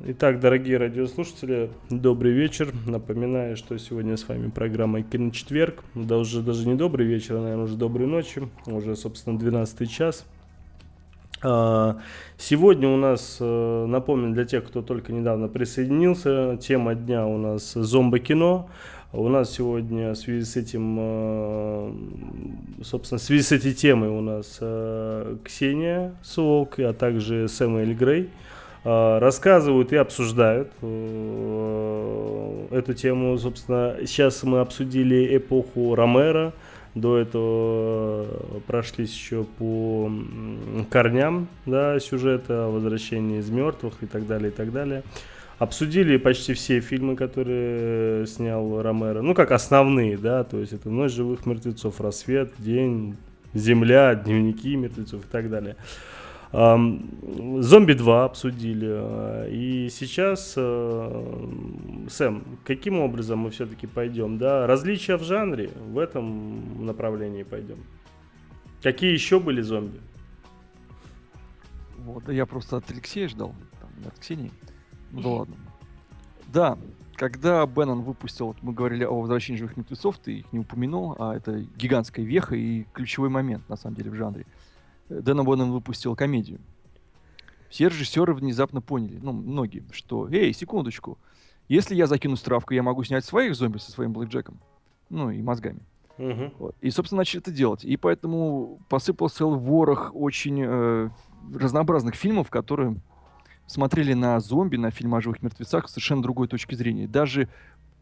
Итак, дорогие радиослушатели, добрый вечер. Напоминаю, что сегодня с вами программа Киночетверг. Да уже даже не добрый вечер, а, наверное, уже доброй ночи. Уже, собственно, 12 час. А, сегодня у нас, э, напомню, для тех, кто только недавно присоединился, тема дня у нас зомбо-кино. У нас сегодня в связи с этим, э, собственно, в связи с этой темой у нас э, Ксения Суок, а также Сэмюэль Грей – рассказывают и обсуждают э, эту тему. Собственно, сейчас мы обсудили эпоху Ромера, до этого прошлись еще по корням да, сюжета, возвращение из мертвых и так далее, и так далее. Обсудили почти все фильмы, которые снял Ромеро. Ну, как основные, да, то есть это «Ночь живых мертвецов», «Рассвет», «День», «Земля», «Дневники мертвецов» и так далее. Зомби 2 обсудили. Э, и сейчас, э, Сэм, каким образом мы все-таки пойдем? Да, различия в жанре в этом направлении пойдем. Какие еще были зомби? Вот, я просто от Алексея ждал, там, от Ксении. Ну да ладно. Да, когда Беннон выпустил, вот мы говорили о возвращении живых мертвецов, ты их не упомянул, а это гигантская веха и ключевой момент, на самом деле, в жанре. Дэна Боннем выпустил комедию. Все режиссеры внезапно поняли, ну, многие, что, эй, секундочку, если я закину стравку, я могу снять своих зомби со своим блэкджеком, ну, и мозгами. Uh-huh. Вот. И, собственно, начали это делать. И поэтому посыпался целый ворох очень э, разнообразных фильмов, которые смотрели на зомби, на фильм о живых мертвецах с совершенно другой точки зрения. Даже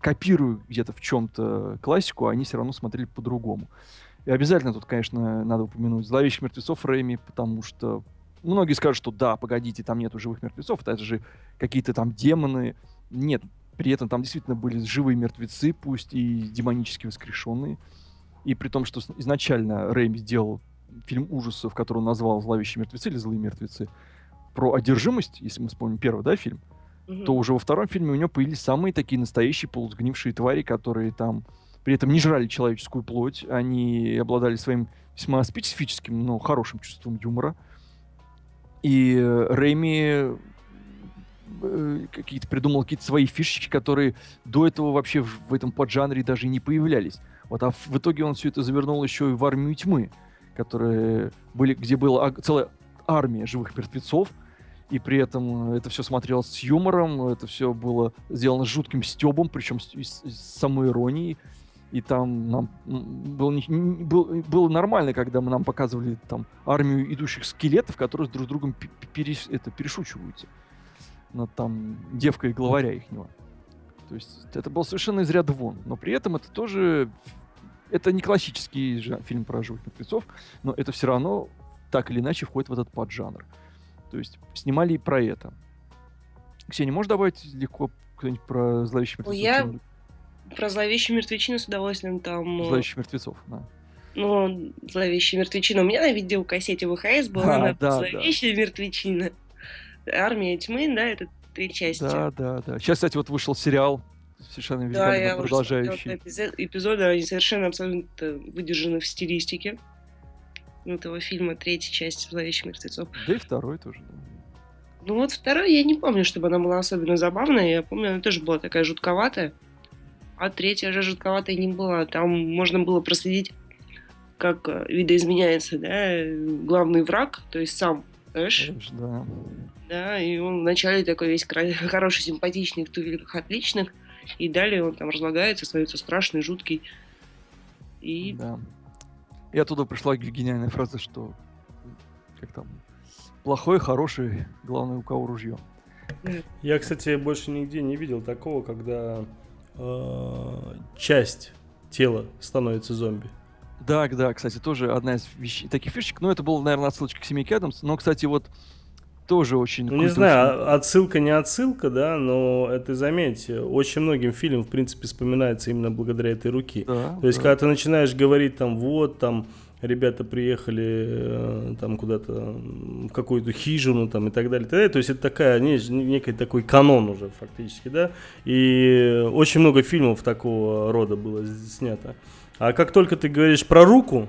копируя где-то в чем-то классику, они все равно смотрели по-другому. И обязательно тут, конечно, надо упомянуть зловещих мертвецов Рэми, потому что многие скажут, что да, погодите, там нету живых мертвецов, это же какие-то там демоны. Нет, при этом там действительно были живые мертвецы, пусть и демонически воскрешенные. И при том, что изначально Рэйми сделал фильм ужасов, который он назвал «Зловещие мертвецы» или «Злые мертвецы», про одержимость, если мы вспомним первый, да, фильм, mm-hmm. то уже во втором фильме у него появились самые такие настоящие полусгнившие твари, которые там при этом не жрали человеческую плоть, они обладали своим весьма специфическим, но хорошим чувством юмора. И Рэйми э, какие-то придумал какие-то свои фишечки, которые до этого вообще в, в этом поджанре даже не появлялись. Вот, а в, в итоге он все это завернул еще и в армию тьмы, которые были, где была целая армия живых мертвецов, и при этом это все смотрелось с юмором, это все было сделано с жутким стебом, причем с, с, с самой иронией и там нам было, был, было нормально, когда мы нам показывали там армию идущих скелетов, которые друг с другом пере, это, перешучиваются над там девкой и главаря их него. То есть это был совершенно из ряда вон. Но при этом это тоже... Это не классический фильм про живых мертвецов, но это все равно так или иначе входит в этот поджанр. То есть снимали и про это. Ксения, можешь добавить легко кто-нибудь про зловещих мертвецов? Я про зловещую мертвечину с удовольствием там... Э, Зловещих мертвецов, да. Ну, зловещая мертвечина. У меня на видеокассете ВХС была а, да, зловещая да. мертвечина. Армия тьмы, да, это три части. Да, да, да. Сейчас, кстати, вот вышел сериал совершенно да, я продолжающий. Эпизод, эпизоды, они совершенно абсолютно выдержаны в стилистике этого фильма, третья часть «Зловещих мертвецов». Да и второй тоже, да. Ну вот второй я не помню, чтобы она была особенно забавная. Я помню, она тоже была такая жутковатая а третья же жутковатой не была. Там можно было проследить, как э, видоизменяется, да, главный враг, то есть сам Эш. Эш да. Да, и он вначале такой весь хороший, симпатичный, в туфельках отличных, и далее он там разлагается, становится страшный, жуткий. И... Да. И оттуда пришла гениальная фраза, что как там, плохой, хороший, главное, у кого ружье. Я, кстати, больше нигде не видел такого, когда часть тела становится зомби. Да, да, кстати, тоже одна из вещей, таких фишек. Но это была, наверное, отсылочка к Семейке Адамс. Но, кстати, вот тоже очень... Ну, не знаю, а, отсылка не отсылка, да, но это, заметьте, очень многим фильмам, в принципе, вспоминается именно благодаря этой руки. Да, То есть, да. когда ты начинаешь говорить там, вот, там, ребята приехали э, там куда-то в какую-то хижину там и так далее, так далее. то есть это такая не, некий такой канон уже фактически, да, и очень много фильмов такого рода было снято. А как только ты говоришь про руку,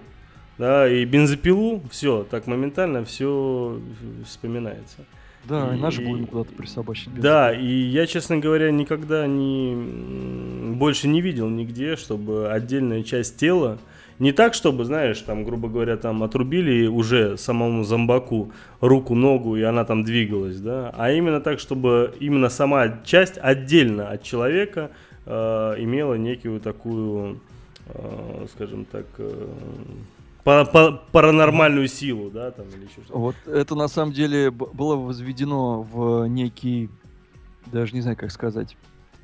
да, и бензопилу, все, так моментально все вспоминается. Да, и, наш будем куда-то присобачить. Да, и я, честно говоря, никогда не больше не видел нигде, чтобы отдельная часть тела, не так, чтобы, знаешь, там, грубо говоря, там отрубили уже самому зомбаку руку, ногу, и она там двигалась, да, а именно так, чтобы именно сама часть отдельно от человека э, имела некую такую, э, скажем так, э, па- па- паранормальную силу, да, там, или еще что-то. Вот это на самом деле было возведено в некий, даже не знаю, как сказать,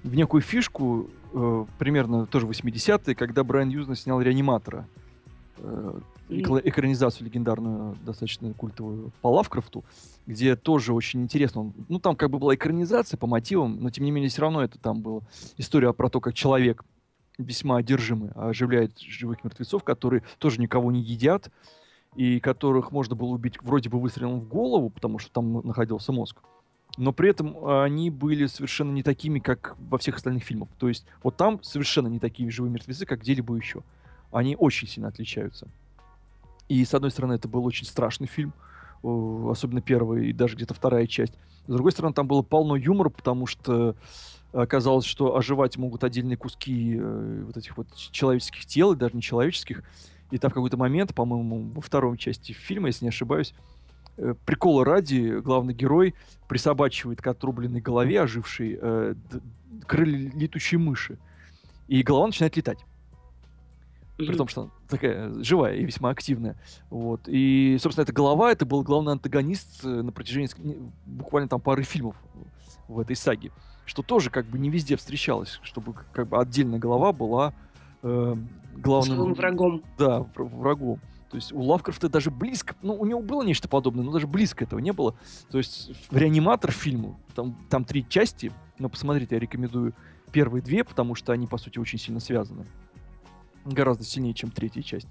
в некую фишку, э, примерно тоже 80-е, когда Брайан Юзна снял «Реаниматора», э, экранизацию легендарную, достаточно культовую по Лавкрафту, где тоже очень интересно. он- ну, там как бы была экранизация по мотивам, но тем не менее все равно это там была история про то, как человек весьма одержимый оживляет живых мертвецов, которые тоже никого не едят, и которых можно было убить вроде бы выстрелом в голову, потому что там находился мозг. Но при этом а, они были совершенно не такими, как во всех остальных фильмах. То есть вот там совершенно не такие живые мертвецы, как где-либо еще. Они очень сильно отличаются. И с одной стороны, это был очень страшный фильм, особенно первая и даже где-то вторая часть. С другой стороны, там было полно юмора, потому что оказалось, что оживать могут отдельные куски э, вот этих вот человеческих тел, и даже не человеческих. И там в какой-то момент, по-моему, во второй части фильма, если не ошибаюсь, прикола ради главный герой присобачивает к отрубленной голове ожившей э, крылья летучей мыши. И голова начинает летать. При том, что она такая живая и весьма активная. Вот. И, собственно, эта голова, это был главный антагонист э, на протяжении буквально там пары фильмов в этой саге. Что тоже как бы не везде встречалось, чтобы как бы отдельная голова была э, главным врагом. да, вр- врагом. То есть у Лавкрафта даже близко, ну, у него было нечто подобное, но даже близко этого не было. То есть реаниматор фильму, там, там три части, но посмотрите, я рекомендую первые две, потому что они, по сути, очень сильно связаны. Гораздо сильнее, чем третья часть.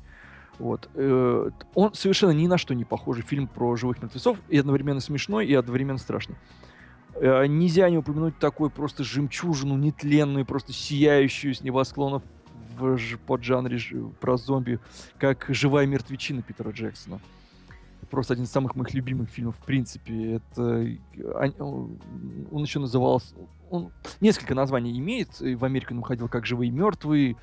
Вот. Э, Он совершенно ни на что не похожий фильм про живых мертвецов, и одновременно смешной, и одновременно страшный. Э, Нельзя не упомянуть такой просто жемчужину нетленную, просто сияющую с небосклонов в поджанре про зомби, как «Живая мертвечина» Питера Джексона. Просто один из самых моих любимых фильмов, в принципе. Это... э, Он еще назывался... Он несколько названий имеет. В Америке он выходил как «Живые мертвые»,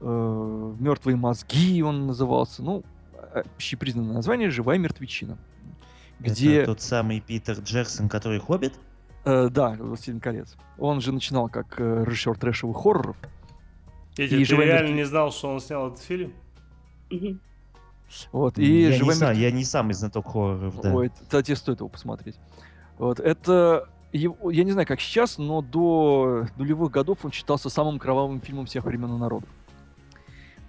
э, «Мертвые мозги» он назывался. Ну, э, общепризнанное название «Живая мертвечина». Где... Это тот самый Питер Джексон, который Хоббит? Да, «Властелин колец». Он же начинал как режиссер трэшевых хорроров. Эти, И ты «Живая реально не знал, что он снял этот фильм? Вот, и я, «Живая не сам, мертв- я не самый знаток хорроров, да. Ой, тебе стоит его посмотреть. Вот, это... я не знаю, как сейчас, но до нулевых годов он считался самым кровавым фильмом всех времен и народов.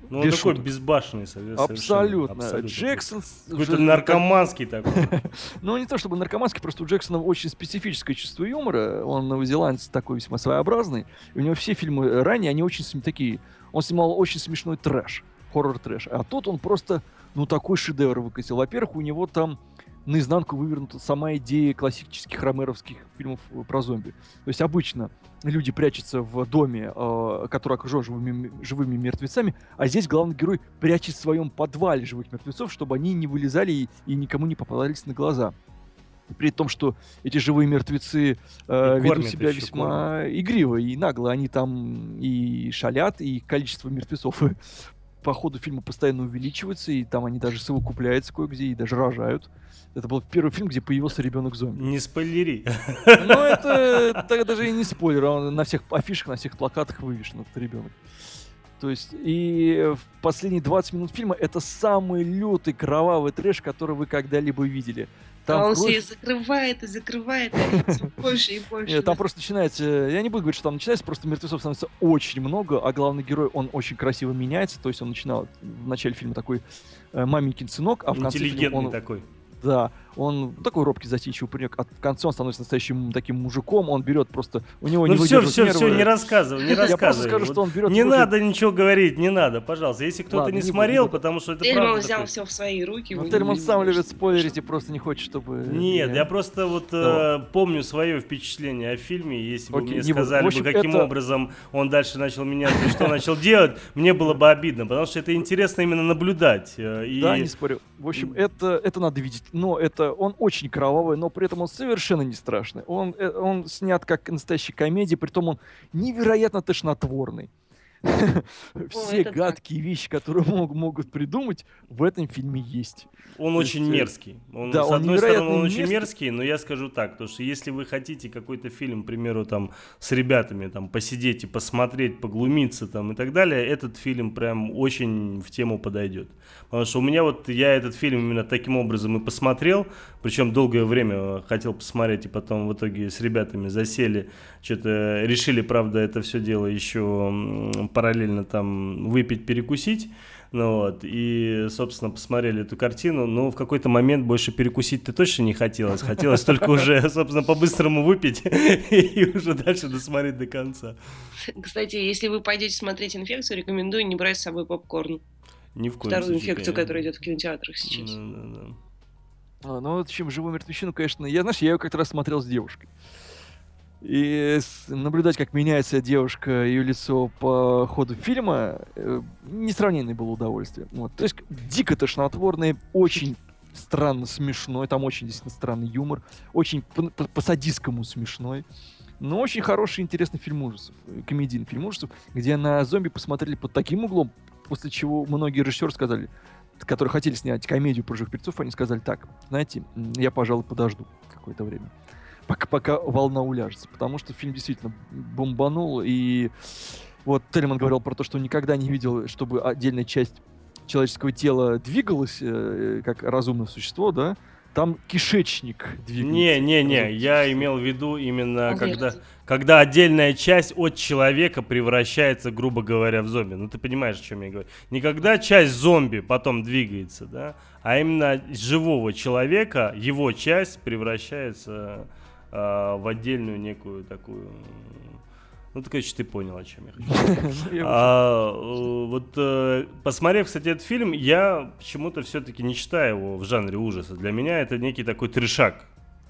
Ну, он такой шуток. безбашенный совершенно. Абсолютно. абсолютно. Джексон... Какой-то наркоманский такой. Ну, не то чтобы наркоманский, просто у Джексона очень специфическое чувство юмора. Он новозеландец такой весьма своеобразный. И у него все фильмы ранее, они очень такие... Он снимал очень смешной трэш, хоррор-трэш. А тут он просто, ну, такой шедевр выкатил. Во-первых, у него там наизнанку вывернута сама идея классических ромеровских фильмов э, про зомби. То есть обычно люди прячутся в доме, э, который окружен живыми, живыми мертвецами, а здесь главный герой прячет в своем подвале живых мертвецов, чтобы они не вылезали и, и никому не попадались на глаза. При том, что эти живые мертвецы э, ведут кормят себя весьма игриво и нагло. Они там и шалят, и количество мертвецов по ходу фильма постоянно увеличивается, и там они даже совокупляются кое-где, и даже рожают. Это был первый фильм, где появился ребенок зомби. Не спойлери. Но это, это даже и не спойлер, он на всех афишах, на всех плакатах вывешен этот ребенок. То есть, и в последние 20 минут фильма это самый лютый кровавый трэш, который вы когда-либо видели. Там а он кровь- все и закрывает, и закрывает, и больше и больше. Нет, там просто начинается, я не буду говорить, что там начинается, просто мертвецов становится очень много, а главный герой, он очень красиво меняется, то есть он начинал в начале фильма такой э, маменькин сынок, а в конце фильма Интеллигентный он, такой. да, он такой робкий, застенчивый паренек, а в конце он становится настоящим таким мужиком, он берет просто, у него Ну не все, все, все, нервы. не рассказывай, не Я просто рассказывай. скажу, Вот что он берет... Не вроде- надо ничего говорить, не надо, пожалуйста. Если кто-то Ладно, не не смотрел, буду. потому что это Тельман правда взял такой- все в свои руки. Ну, Тельман не сам любит что- спойлерить и просто не хочет, чтобы... Нет, я просто вот э, помню свое впечатление о фильме. Если бы Окей, мне сказали общем, бы, каким это- образом он дальше начал меняться и что начал делать, мне было бы обидно, потому что это интересно именно наблюдать. э. Да, не спорю. В общем, это, это надо видеть. Но это что он очень кровавый, но при этом он совершенно не страшный. Он, э, он снят как настоящая комедия, при том он невероятно тошнотворный. Все гадкие вещи, которые могут придумать, в этом фильме есть. Он очень э, мерзкий. Он, да, с одной стороны, он очень мерзкий, но я скажу так, потому что если вы хотите какой-то фильм, к примеру, там, с ребятами, там, посидеть и посмотреть, поглумиться, там, и так далее, этот фильм прям очень в тему подойдет. Потому что у меня вот, я этот фильм именно таким образом и посмотрел, причем долгое время хотел посмотреть, и потом в итоге с ребятами засели, что-то решили, правда, это все дело еще параллельно там выпить, перекусить. Ну вот, и, собственно, посмотрели эту картину. Но в какой-то момент больше перекусить-то точно не хотелось. Хотелось только уже, собственно, по-быстрому выпить и уже дальше досмотреть до конца. Кстати, если вы пойдете смотреть инфекцию, рекомендую не брать с собой попкорн. Ни в коем Вторую случае, инфекцию, конечно. которая идет в кинотеатрах сейчас. Да, да, да. А, ну, вот чем живую мертвечину, конечно, я, знаешь, я ее как-то раз смотрел с девушкой. И наблюдать, как меняется девушка, ее лицо по ходу фильма, э, несравненное было удовольствие. Вот. То есть дико тошнотворный, очень странно смешной, там очень действительно странный юмор, очень по-садистскому смешной. Но очень хороший, интересный фильм ужасов, э, комедийный фильм ужасов, где на зомби посмотрели под таким углом, после чего многие режиссеры сказали, которые хотели снять комедию про живых перцов, они сказали так, знаете, я, пожалуй, подожду какое-то время пока, пока волна уляжется. Потому что фильм действительно бомбанул. И вот Тельман говорил про то, что никогда не видел, чтобы отдельная часть человеческого тела двигалась э, как разумное существо, да, там кишечник двигается. Не, не, не, я имел в виду именно когда, когда отдельная часть от человека превращается, грубо говоря, в зомби. Ну ты понимаешь, о чем я говорю. Не когда часть зомби потом двигается, да, а именно живого человека, его часть превращается а, в отдельную некую такую... Ну, ты, короче, ты понял, о чем я хочу. а, э, вот э, посмотрев, кстати, этот фильм, я почему-то все-таки не читаю его в жанре ужаса. Для меня это некий такой трешак.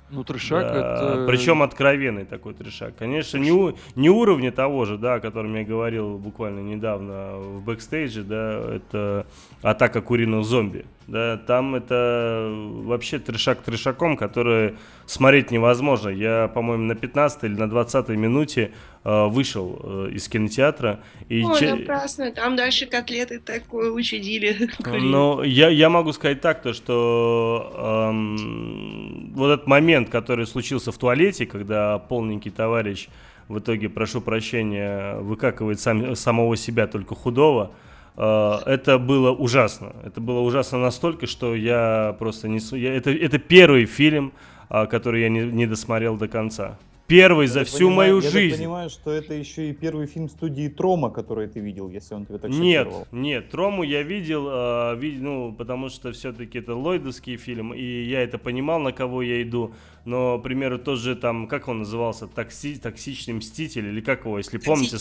Ну, трешак да, это... Причем откровенный такой трешак. Конечно, не, не уровня того же, да, о котором я говорил буквально недавно в бэкстейдже, да, это атака куриных зомби. Да, там это вообще трешак трешаком, который смотреть невозможно. Я, по-моему, на 15 или на 20 минуте э, вышел э, из кинотеатра. И О, че... напрасно, там дальше котлеты такое учудили. Но я, я могу сказать так, то, что эм, вот этот момент, который случился в туалете, когда полненький товарищ в итоге, прошу прощения, выкакивает сам, самого себя, только худого, это было ужасно. Это было ужасно настолько, что я просто не... Я, это, это первый фильм, э, который я не, не досмотрел до конца. Первый за всю понимаю, мою я жизнь. Я понимаю, что это еще и первый фильм студии Трома, который ты видел, если он тебя так Нет, нет, Трому я видел, э, вид, ну, потому что все-таки это ллойдовский фильм, и я это понимал, на кого я иду. Но, к примеру, тот же там, как он назывался, Такси, «Токсичный мститель», или как его, если помните,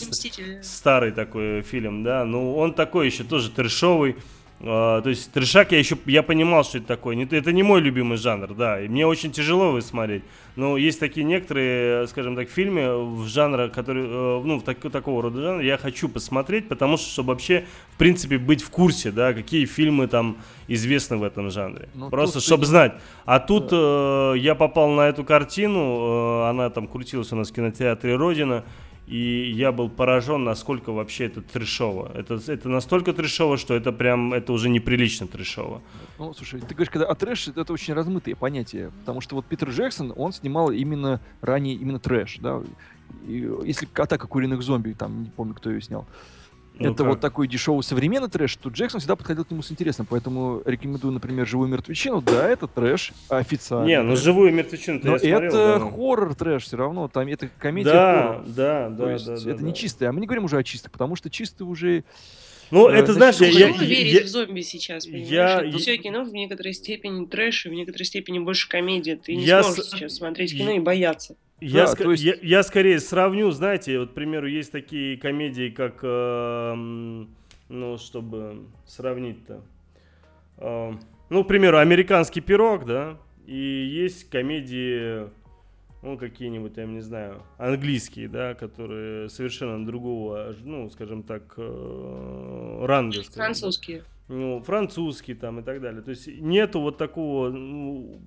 старый такой фильм, да, ну, он такой еще тоже трешовый, Uh, то есть трешак я еще я понимал, что это такое. Не, это не мой любимый жанр, да. И мне очень тяжело его смотреть. Но есть такие некоторые, скажем так, фильмы в жанре, которые, uh, ну, в так, такого рода жанра я хочу посмотреть, потому что, чтобы вообще, в принципе, быть в курсе, да, какие фильмы там известны в этом жанре. Но ну, Просто, чтобы ты... знать. А тут да. uh, я попал на эту картину, она там крутилась у нас в кинотеатре «Родина», и я был поражен, насколько вообще это трешово. Это, это настолько трешово, что это прям, это уже неприлично трешово. Ну, слушай, ты говоришь, когда а трэш, это очень размытые понятия, потому что вот Питер Джексон, он снимал именно ранее именно трэш, да, и, если «Атака куриных зомби», там, не помню, кто ее снял, ну это как? вот такой дешевый современный трэш, то Джексон всегда подходил к нему с интересом. Поэтому рекомендую, например, «Живую мертвечину». Да, это трэш официально. Не, ну «Живую мертвечину» Но я смотрел, это да. хоррор-трэш все равно. Там это комедия да, хоррор. Да, да, то да, да. Это да. не чистое. А мы не говорим уже о чистых, потому что чистые уже... Ну, э, это знаешь, я... я верить я, в зомби сейчас, понимаешь? Я, это все кино в некоторой степени трэш, и в некоторой степени больше комедия. Ты не я сможешь с... сейчас смотреть кино и бояться. Я, да, ск... есть... я, я скорее сравню, знаете, вот, к примеру, есть такие комедии, как... Э, ну, чтобы сравнить-то. Э, ну, к примеру, «Американский пирог», да, и есть комедии, ну, какие-нибудь, я не знаю, английские, да, которые совершенно другого, ну, скажем так, э, ранга. Французские. Ну, французские там и так далее. То есть нету вот такого, ну,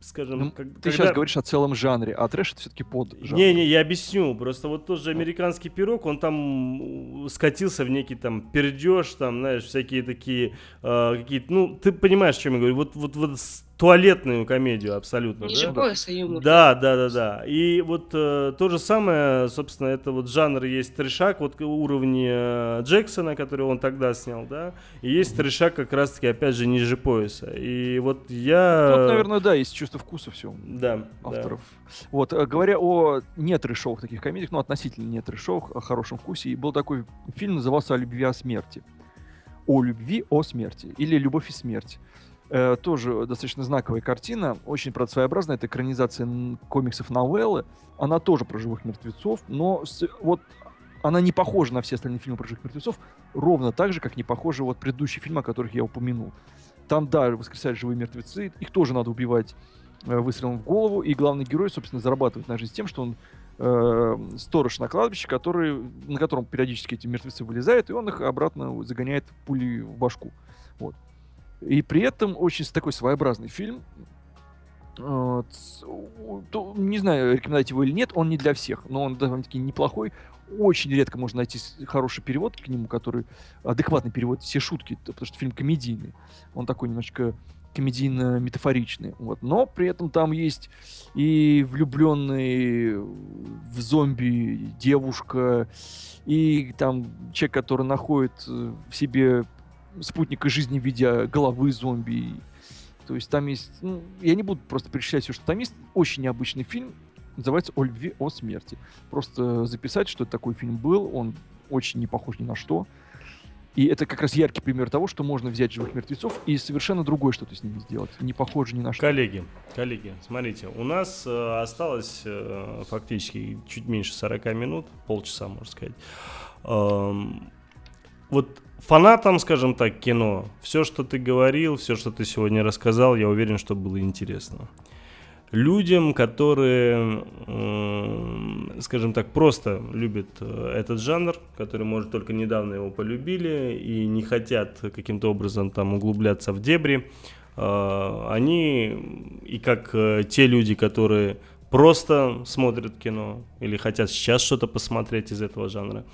скажем... Ну, как- Ты когда- сейчас говоришь о целом жанре, а трэш это все-таки под Не-не, я объясню. Просто вот тот же американский пирог, он там скатился в некий там пердеж, там, знаешь, всякие такие э, какие-то. Ну, ты понимаешь, о чем я говорю? Вот, вот, вот туалетную комедию абсолютно. Ниже да? пояса юмор. Да, да, да, да. И вот э, то же самое, собственно, это вот жанр есть трешак, вот уровни э, Джексона, который он тогда снял, да, и есть трешак как раз-таки, опять же, ниже пояса. И вот я... Тут, наверное, да, есть чувство вкуса все да, да. авторов. Вот, э, говоря о не трешовых таких комедиях, ну, относительно не трешовых, о хорошем вкусе, и был такой фильм, назывался «О любви, о смерти». О любви, о смерти. Или «Любовь и смерть». Э, тоже достаточно знаковая картина, очень, правда, своеобразная. Это экранизация комиксов новеллы. Она тоже про живых мертвецов, но с- вот она не похожа на все остальные фильмы про живых мертвецов, ровно так же, как не похожи вот предыдущие фильмы, о которых я упомянул. Там, да, воскресают живые мертвецы, их тоже надо убивать э, выстрелом в голову, и главный герой, собственно, зарабатывает на жизнь тем, что он э, сторож на кладбище, который, на котором периодически эти мертвецы вылезают, и он их обратно загоняет пулей в башку. Вот. И при этом очень такой своеобразный фильм. Не знаю, рекомендовать его или нет, он не для всех, но он довольно-таки неплохой. Очень редко можно найти хороший перевод к нему, который адекватный перевод, все шутки, потому что фильм комедийный. Он такой немножко комедийно-метафоричный. Вот. Но при этом там есть и влюбленный в зомби девушка, и там человек, который находит э, в себе спутника жизни в виде головы зомби. То есть там есть... ну, я не буду просто перечислять все, что там есть. Очень необычный фильм. Называется «О любви, о смерти». Просто записать, что это такой фильм был. Он очень не похож ни на что. И это как раз яркий пример того, что можно взять живых мертвецов и совершенно другое что-то с ними сделать. Не похоже ни на что. Коллеги, коллеги, смотрите, у нас э, осталось э, фактически чуть меньше 40 минут, полчаса, можно сказать. Эм, вот фанатам, скажем так, кино, все, что ты говорил, все, что ты сегодня рассказал, я уверен, что было интересно. Людям, которые, скажем так, просто любят э, этот жанр, которые, может, только недавно его полюбили и не хотят каким-то образом там углубляться в дебри, э, они и как э, те люди, которые просто смотрят кино или хотят сейчас что-то посмотреть из этого жанра,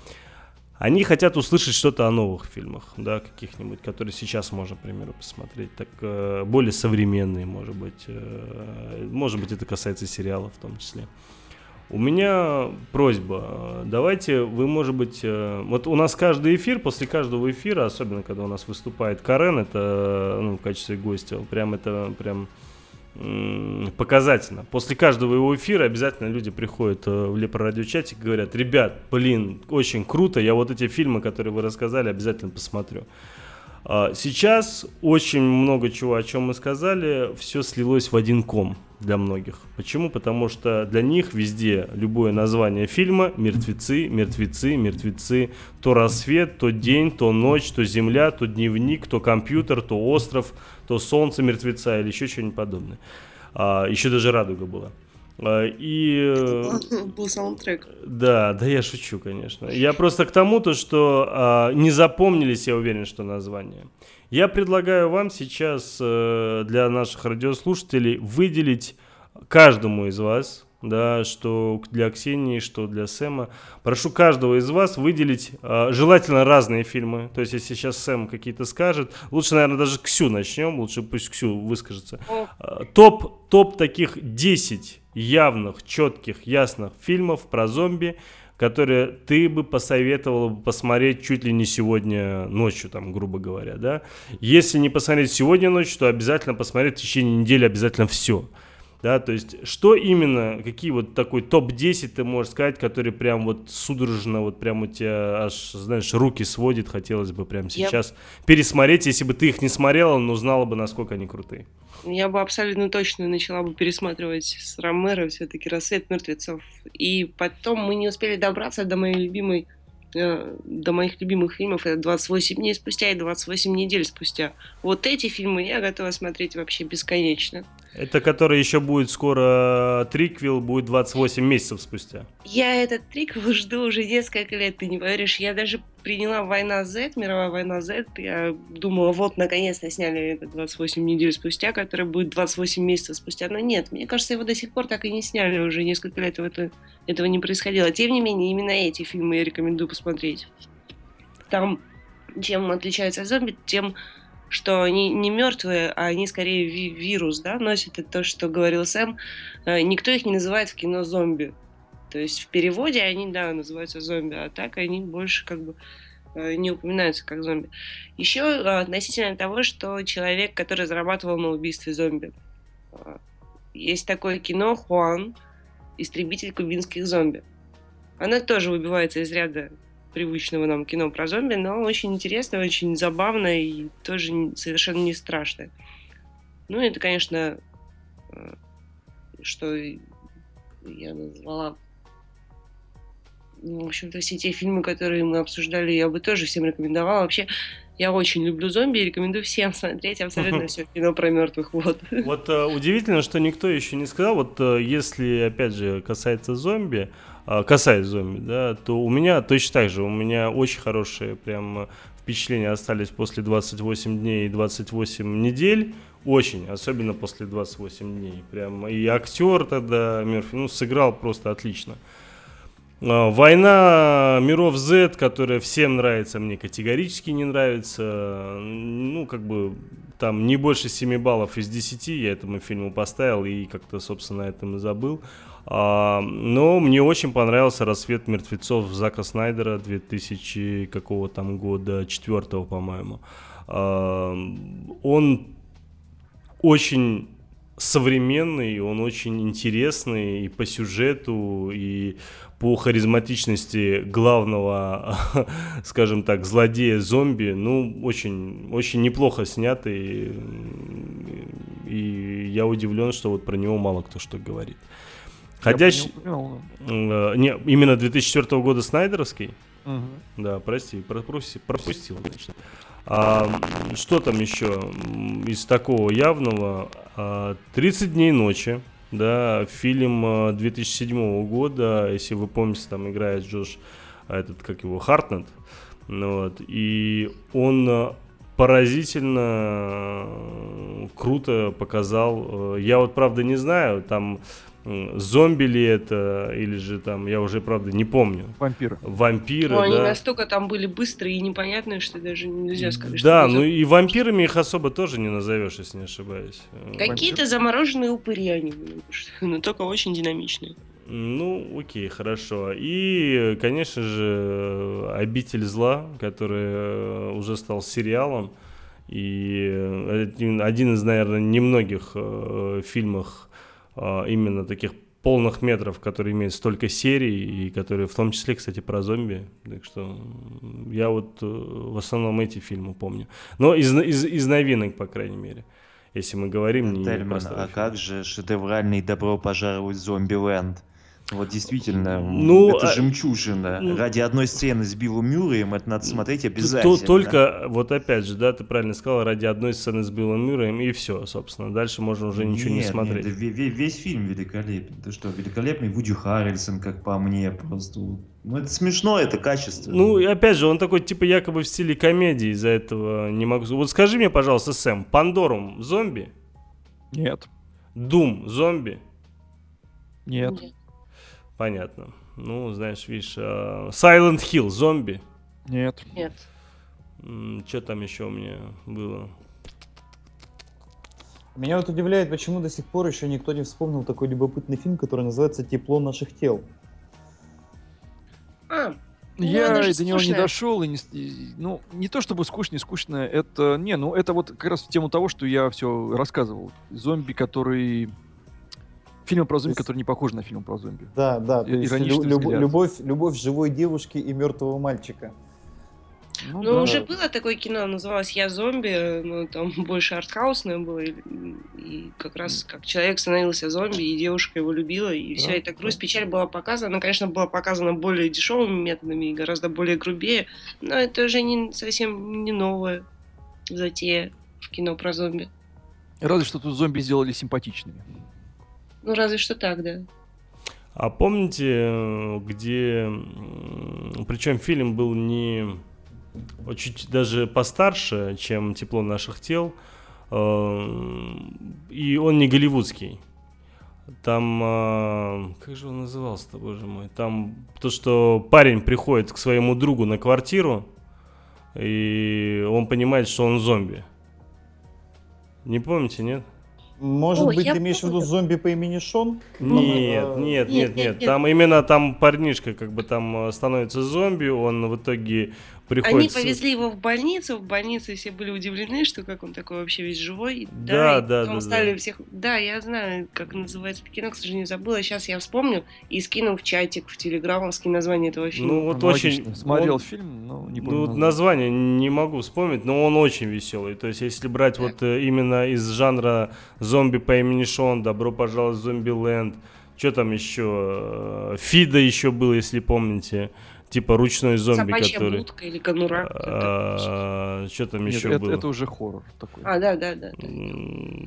они хотят услышать что-то о новых фильмах, да, каких-нибудь, которые сейчас можно, к примеру, посмотреть, так э, более современные, может быть, э, может быть, это касается сериалов в том числе. У меня просьба, э, давайте вы, может быть, э, вот у нас каждый эфир, после каждого эфира, особенно когда у нас выступает Карен, это ну, в качестве гостя, прям это прям показательно. После каждого его эфира обязательно люди приходят э, в Лепро-радиочатик и говорят, ребят, блин, очень круто, я вот эти фильмы, которые вы рассказали, обязательно посмотрю. А, Сейчас очень много чего, о чем мы сказали, все слилось в один ком для многих. Почему? Потому что для них везде любое название фильма мертвецы, мертвецы, мертвецы. То рассвет, то день, то ночь, то земля, то дневник, то компьютер, то остров, то солнце мертвеца или еще что-нибудь подобное. А, еще даже радуга была. А, и э, Был саундтрек. да, да, я шучу, конечно. Я просто к тому, то, что а, не запомнились, я уверен, что название. Я предлагаю вам сейчас э, для наших радиослушателей выделить каждому из вас, да, что для Ксении, что для Сэма. Прошу каждого из вас выделить а, желательно разные фильмы. То есть, если сейчас Сэм какие-то скажет, лучше, наверное, даже Ксю начнем, лучше пусть Ксю выскажется. А, Топ, топ таких 10 явных, четких, ясных фильмов про зомби, которые ты бы посоветовал посмотреть чуть ли не сегодня ночью, там, грубо говоря, да. Если не посмотреть сегодня ночью, то обязательно посмотреть в течение недели обязательно все. Да, то есть, что именно, какие вот такой топ-10 ты можешь сказать, который прям вот судорожно, вот прям у тебя аж, знаешь, руки сводит, хотелось бы прямо Я- сейчас пересмотреть, если бы ты их не смотрела, но знала бы, насколько они крутые. Я бы абсолютно точно начала бы пересматривать с Ромеро все-таки «Рассвет мертвецов». И потом мы не успели добраться до моей любимой э, до моих любимых фильмов это 28 дней спустя и 28 недель спустя. Вот эти фильмы я готова смотреть вообще бесконечно. Это который еще будет скоро триквел, будет 28 месяцев спустя. Я этот триквел жду уже несколько лет, ты не поверишь. Я даже приняла «Война Z», «Мировая война Z», я думала, вот, наконец-то сняли это 28 недель спустя, который будет 28 месяцев спустя, но нет, мне кажется, его до сих пор так и не сняли, уже несколько лет это, этого не происходило. Тем не менее, именно эти фильмы я рекомендую посмотреть. Там, чем отличается зомби, тем, что они не мертвые, а они скорее ви- вирус, да, носят. Это то, что говорил Сэм. Э, никто их не называет в кино зомби. То есть в переводе они, да, называются зомби, а так они больше как бы э, не упоминаются как зомби. Еще э, относительно того, что человек, который зарабатывал на убийстве зомби. Есть такое кино «Хуан», «Истребитель кубинских зомби». Она тоже выбивается из ряда привычного нам кино про зомби, но очень интересно, очень забавно и тоже совершенно не страшно. Ну, это, конечно, что я назвала ну, в общем-то, все те фильмы, которые мы обсуждали, я бы тоже всем рекомендовала. Вообще, я очень люблю зомби и рекомендую всем смотреть абсолютно все кино про мертвых. Вот, вот э, удивительно, что никто еще не сказал, вот э, если, опять же, касается зомби, э, касаясь зомби, да, то у меня точно так же, у меня очень хорошие прям впечатления остались после 28 дней и 28 недель. Очень, особенно после 28 дней. Прям и актер тогда Мерфи, ну, сыграл просто отлично. А, Война миров Z, которая всем нравится, мне категорически не нравится. Ну, как бы там не больше 7 баллов из 10 я этому фильму поставил и как-то, собственно, на этом и забыл. А, но мне очень понравился «Рассвет мертвецов» Зака Снайдера 2000 какого там года, четвертого, по-моему. А, он очень современный, он очень интересный и по сюжету, и по харизматичности главного, скажем так, злодея-зомби, ну, очень, очень неплохо снятый. И я удивлен, что вот про него мало кто что говорит. Ходящий... Э, не, именно 2004 года Снайдеровский? Угу. Да, прости, пропустил, пропустил значит. А, что там еще из такого явного? А, 30 дней ночи да, фильм 2007 э, года, если вы помните, там играет Джош, а, этот, как его, Хартнет, ну, вот, и он э, поразительно круто показал. Я вот, правда, не знаю, там зомби ли это, или же там, я уже, правда, не помню. Вампиры. Вампиры, ну, да. они настолько там были быстрые и непонятные, что даже нельзя сказать, Да, ну и вампирами их особо тоже не назовешь, если не ошибаюсь. Какие-то замороженные упыри они были, но только очень динамичные. Ну, окей, хорошо. И, конечно же, «Обитель зла», который уже стал сериалом. И один из, наверное, немногих э, фильмов именно таких полных метров, которые имеют столько серий, и которые в том числе, кстати, про зомби. Так что я вот э, в основном эти фильмы помню. Но из, из, из новинок, по крайней мере. Если мы говорим не Тельман, а как же шедевральный «Добро пожаловать в зомби-ленд»? Вот действительно, ну, это а... жемчужина. Ну, Ради одной сцены с Биллом Мюрреем это надо смотреть обязательно. То, только, вот опять же, да, ты правильно сказал, ради одной сцены с Биллом Мюрреем и все, собственно. Дальше можно уже ничего нет, не смотреть. Нет, весь, весь фильм великолепен. Ты что, великолепный Вуди Харрельсон, как по мне, просто... Ну, это смешно, это качественно. Ну, и опять же, он такой, типа, якобы в стиле комедии, из-за этого не могу... Вот скажи мне, пожалуйста, Сэм, Пандорум зомби? Нет. Дум зомби? Нет. Нет. Понятно. Ну, знаешь, видишь, uh, Silent Hill, зомби. Нет. Нет. Что там еще у меня было? Меня вот удивляет, почему до сих пор еще никто не вспомнил такой любопытный фильм, который называется «Тепло наших тел». А, ну, я до скучная. него не дошел, и не, ну, не то чтобы скучно, не скучно, это, не, ну, это вот как раз в тему того, что я все рассказывал. Зомби, который Фильмы про зомби, есть... которые не похожи на фильмы про зомби. Да, да. То есть лю- люб- любовь, любовь живой девушки и мертвого мальчика. Ну, ну да. уже было такое кино, называлось «Я зомби», но там больше артхаусное было, и, и как раз как человек становился зомби, и девушка его любила, и да, вся эта грусть, да. печаль была показана, ну, конечно, была показана более дешевыми методами и гораздо более грубее, но это уже не совсем не новое затея в кино про зомби. Разве что тут зомби сделали симпатичными. Ну, разве что так, да. А помните, где... Причем фильм был не чуть даже постарше, чем «Тепло наших тел». Э, и он не голливудский. Там, э, как же он назывался-то, боже мой? Там то, что парень приходит к своему другу на квартиру, и он понимает, что он зомби. Не помните, нет? Может О, быть, ты имеешь в виду зомби по имени Шон? Нет, нет, нет, нет. Там именно там парнишка как бы там э, становится зомби, он в итоге приходится... Они повезли его в больницу, в больнице все были удивлены, что как он такой вообще весь живой. Да, да, да. да, стали да. всех... Да, я знаю, как называется это кино, к сожалению, забыла. Сейчас я вспомню и скину в чатик, в телеграммовский название этого фильма. Ну, вот очень... Смотрел он... фильм, но не помню. Ну, название не могу вспомнить, но он очень веселый. То есть, если брать так. вот э, именно из жанра зомби по имени Шон, Добро пожаловать в Зомби-ленд, что там еще? Э, Фида еще был, если помните типа ручной зомби, Собачья который... будка или конура. А, что там еще это, было? Это уже хоррор такой. А, да, да, да.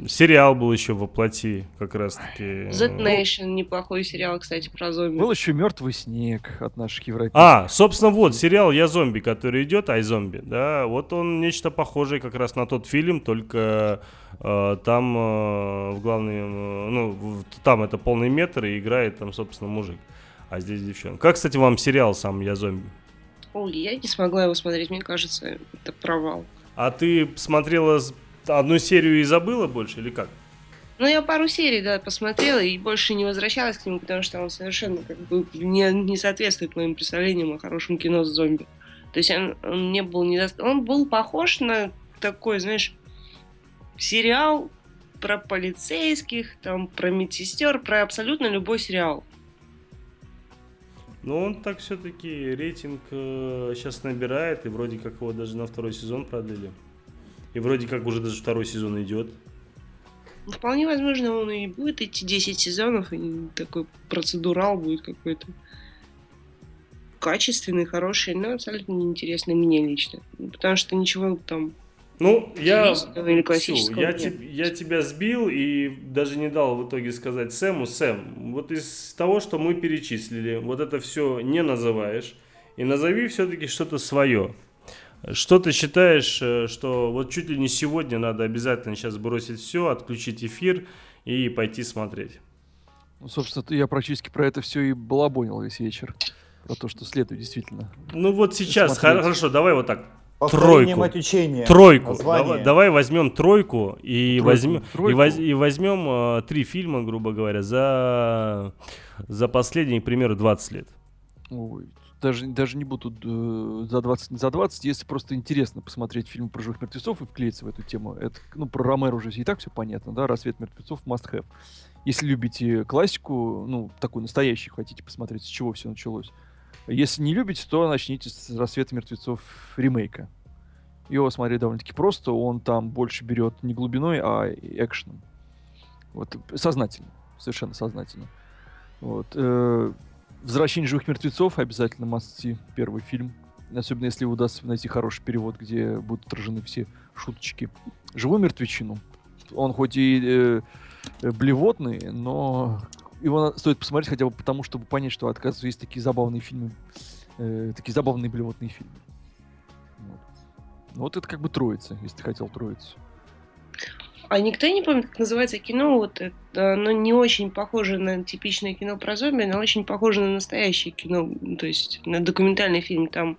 Сериал был еще во плоти, как раз таки. Z Nation, неплохой сериал, кстати, про зомби. Был еще Мертвый снег от наших европейцев. А, собственно, вот сериал Я зомби, который идет, Ай зомби, да, вот он нечто похожее как раз на тот фильм, только э, там э, в главной, э, ну, там это полный метр и играет там, собственно, мужик а здесь девчонка. Как, кстати, вам сериал сам «Я зомби»? Ой, я не смогла его смотреть, мне кажется, это провал. А ты смотрела одну серию и забыла больше, или как? Ну, я пару серий, да, посмотрела и больше не возвращалась к нему, потому что он совершенно как бы не, не соответствует моим представлениям о хорошем кино с зомби. То есть он, он не был недост... Он был похож на такой, знаешь, сериал про полицейских, там, про медсестер, про абсолютно любой сериал. Но он так все-таки рейтинг э, сейчас набирает, и вроде как его даже на второй сезон продлили. И вроде как уже даже второй сезон идет. Ну, вполне возможно, он и будет идти 10 сезонов, и такой процедурал будет какой-то качественный, хороший, но абсолютно неинтересный мне лично. Потому что ничего там ну, я, всю, я, я тебя сбил и даже не дал в итоге сказать Сэму, Сэм, вот из того, что мы перечислили, вот это все не называешь, и назови все-таки что-то свое. Что ты считаешь, э, что вот чуть ли не сегодня надо обязательно сейчас бросить все, отключить эфир и пойти смотреть? Ну, собственно, я практически про это все и балабонил весь вечер. Про то, что следует действительно. Ну вот сейчас, смотреть. хорошо, давай вот так тройку. Мать учения. Тройку. Давай, давай возьмем тройку и тройку, возьмем тройку. И, воз, и возьмем э, три фильма, грубо говоря, за за последние, к примеру, 20 лет. Ой, даже, даже не буду э, за 20 за 20, если просто интересно посмотреть фильм про живых мертвецов и вклеиться в эту тему. Это, ну, про Ромеро уже и так все понятно, да, «Рассвет мертвецов» must have. Если любите классику, ну, такую настоящую, хотите посмотреть, с чего все началось, если не любите, то начните с «Рассвета мертвецов» ремейка. Его смотреть довольно-таки просто. Он там больше берет не глубиной, а экшеном. Вот, сознательно. Совершенно сознательно. Вот. Э, «Возвращение живых мертвецов» обязательно масти первый фильм. Особенно если удастся найти хороший перевод, где будут отражены все шуточки. «Живую мертвечину». Он хоть и э, блевотный, но его стоит посмотреть хотя бы потому, чтобы понять, что, оказывается, есть такие забавные фильмы, э, такие забавные блевотные фильмы. Вот. Ну, вот это как бы троица, если ты хотел троицу. А никто не помнит, как называется кино, вот это, оно не очень похоже на типичное кино про зомби, но очень похоже на настоящее кино, то есть на документальный фильм. Там,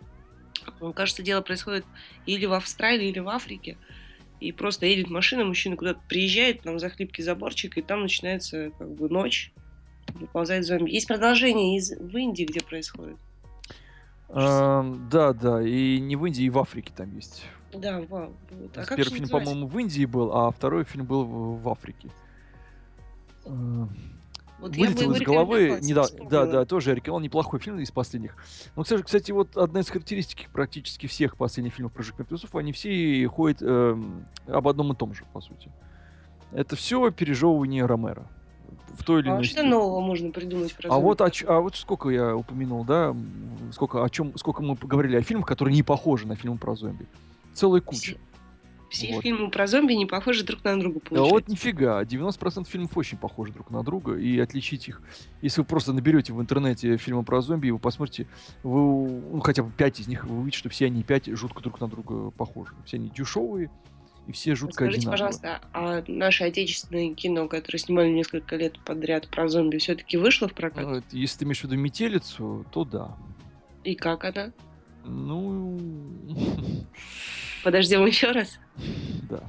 кажется, дело происходит или в Австралии, или в Африке и просто едет машина, мужчина куда-то приезжает, там за хлипкий заборчик, и там начинается как бы ночь, выползает зомби. Есть продолжение из в Индии, где происходит. А, да, да, и не в Индии, и в Африке там есть. Да, вау. Вот. А Первый фильм, по-моему, в Индии был, а второй фильм был в, в Африке. Вот Вылетел из головы. Не, да, да, да, тоже Эрик неплохой фильм из последних. Но, кстати, вот одна из характеристик практически всех последних фильмов про Жик мертвецов, они все ходят э, об одном и том же, по сути. Это все пережевывание Ромера той или а иной что нового можно придумать про а вот, а, а вот сколько я упомянул, да, сколько, о чем, сколько мы поговорили о фильмах, которые не похожи на фильмы про зомби. Целая куча. Все, Все вот. фильмы про зомби не похожи друг на друга, получается. Да вот нифига, 90% фильмов очень похожи друг на друга, и отличить их, если вы просто наберете в интернете фильмы про зомби, и вы посмотрите, вы, ну, хотя бы 5 из них, вы увидите, что все они 5 жутко друг на друга похожи. Все они дешевые, и все жутко Скажите, одинаковые. пожалуйста, а наше отечественное кино, которое снимали несколько лет подряд про зомби, все-таки вышло в прокат? Ну, если ты имеешь в виду «Метелицу», то да. И как она? Ну... Подождем еще раз? Да.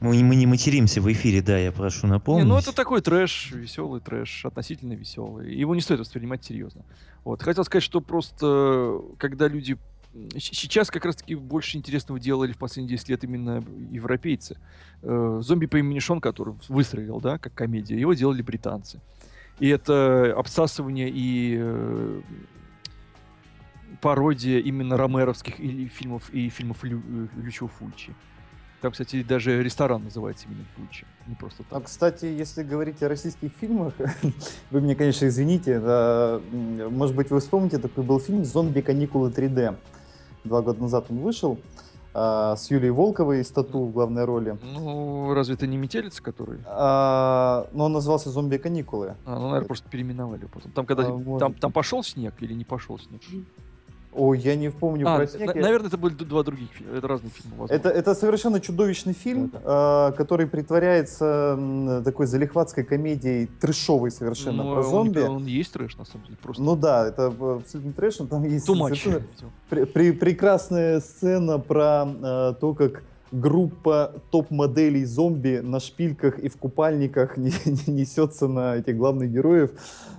Мы, мы не материмся в эфире, да, я прошу напомнить. Не, ну это такой трэш, веселый трэш, относительно веселый. Его не стоит воспринимать серьезно. Вот. Хотел сказать, что просто когда люди сейчас как раз-таки больше интересного делали в последние 10 лет именно европейцы. Э, зомби по имени Шон, который выстрелил, да, как комедия, его делали британцы. И это обсасывание и э, пародия именно ромеровских и фильмов и фильмов Лю, э, Лючо Фульчи. Там, кстати, даже ресторан называется именно Фульчи, не просто так. А, кстати, если говорить о российских фильмах, вы мне, конечно, извините, да, может быть, вы вспомните, такой был фильм «Зомби. Каникулы 3D». Два года назад он вышел а, с Юлией Волковой из Тату в главной роли. Ну, разве это не метелица, который? А, но он назывался «Зомби каникулы». А, ну, наверное, просто переименовали потом. Там, когда а, там, там пошел снег или не пошел снег? Ой, я не помню а, про снег. На, наверное, это были два других фильма. Это разные фильмы. Это, это совершенно чудовищный фильм, да. Э, который притворяется такой залихватской комедией, трэшовой совершенно, ну, про зомби. Он, он есть трэш, на самом деле. Просто. Ну да, это абсолютно трэш, но там есть совершенно при, при, прекрасная сцена про э, то, как группа топ-моделей зомби на шпильках и в купальниках несется на этих главных героев.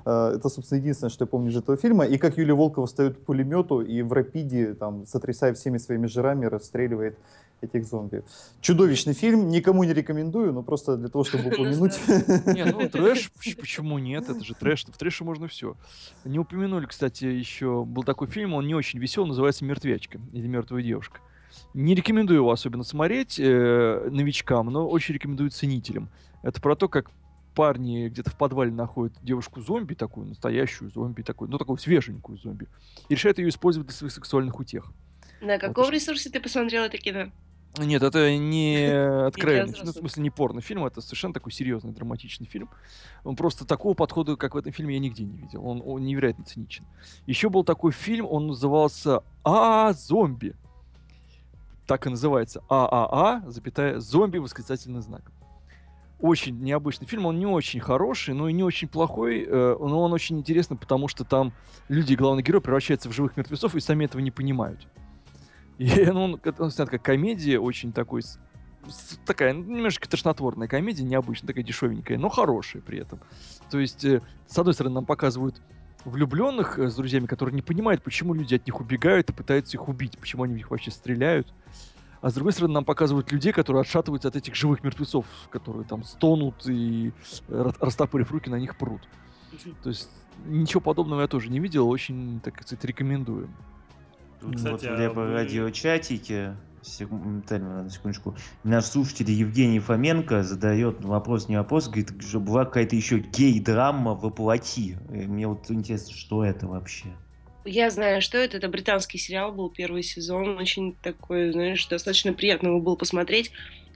А, это, собственно, единственное, что я помню из этого фильма. И как Юлия Волкова встает к пулемету и в рапиде, там, сотрясая всеми своими жирами, расстреливает этих зомби. Чудовищный фильм, никому не рекомендую, но просто для того, чтобы упомянуть. Не, ну трэш, почему нет? Это же трэш, в трэше можно все. Не упомянули, кстати, еще был такой фильм, он не очень веселый, называется «Мертвячка» или «Мертвая девушка». Не рекомендую его особенно смотреть э, новичкам, но очень рекомендую ценителям. Это про то, как парни где-то в подвале находят девушку-зомби, такую настоящую зомби, такую, ну такую свеженькую зомби, и решают ее использовать для своих сексуальных утех. На каком вот. ресурсе ты посмотрел это кино? Нет, это не откровенный, ну, в смысле не порно-фильм, это совершенно такой серьезный драматичный фильм. Он просто такого подхода, как в этом фильме, я нигде не видел. Он, он невероятно циничен. Еще был такой фильм, он назывался «А, зомби» так и называется ААА, запятая, зомби, восклицательный знак. Очень необычный фильм, он не очень хороший, но и не очень плохой, э, но он очень интересный, потому что там люди, главный герой, превращаются в живых мертвецов и сами этого не понимают. И ну, он, он снят как комедия, очень такой такая немножко тошнотворная комедия, необычная, такая дешевенькая, но хорошая при этом. То есть, э, с одной стороны, нам показывают влюбленных э, с друзьями, которые не понимают, почему люди от них убегают и пытаются их убить, почему они в них вообще стреляют. А с другой стороны, нам показывают людей, которые отшатываются от этих живых мертвецов, которые там стонут и, э, растопырив руки, на них прут. То есть ничего подобного я тоже не видел, очень, так сказать, рекомендую. Тут, Кстати, вот в Лепо а радиочатике на секундочку. Наш слушатель Евгений Фоменко задает вопрос, не вопрос, говорит, что была какая-то еще гей-драма воплоти. Мне вот интересно, что это вообще? Я знаю, что это. Это британский сериал был, первый сезон. Очень такой, знаешь, достаточно приятно его было посмотреть.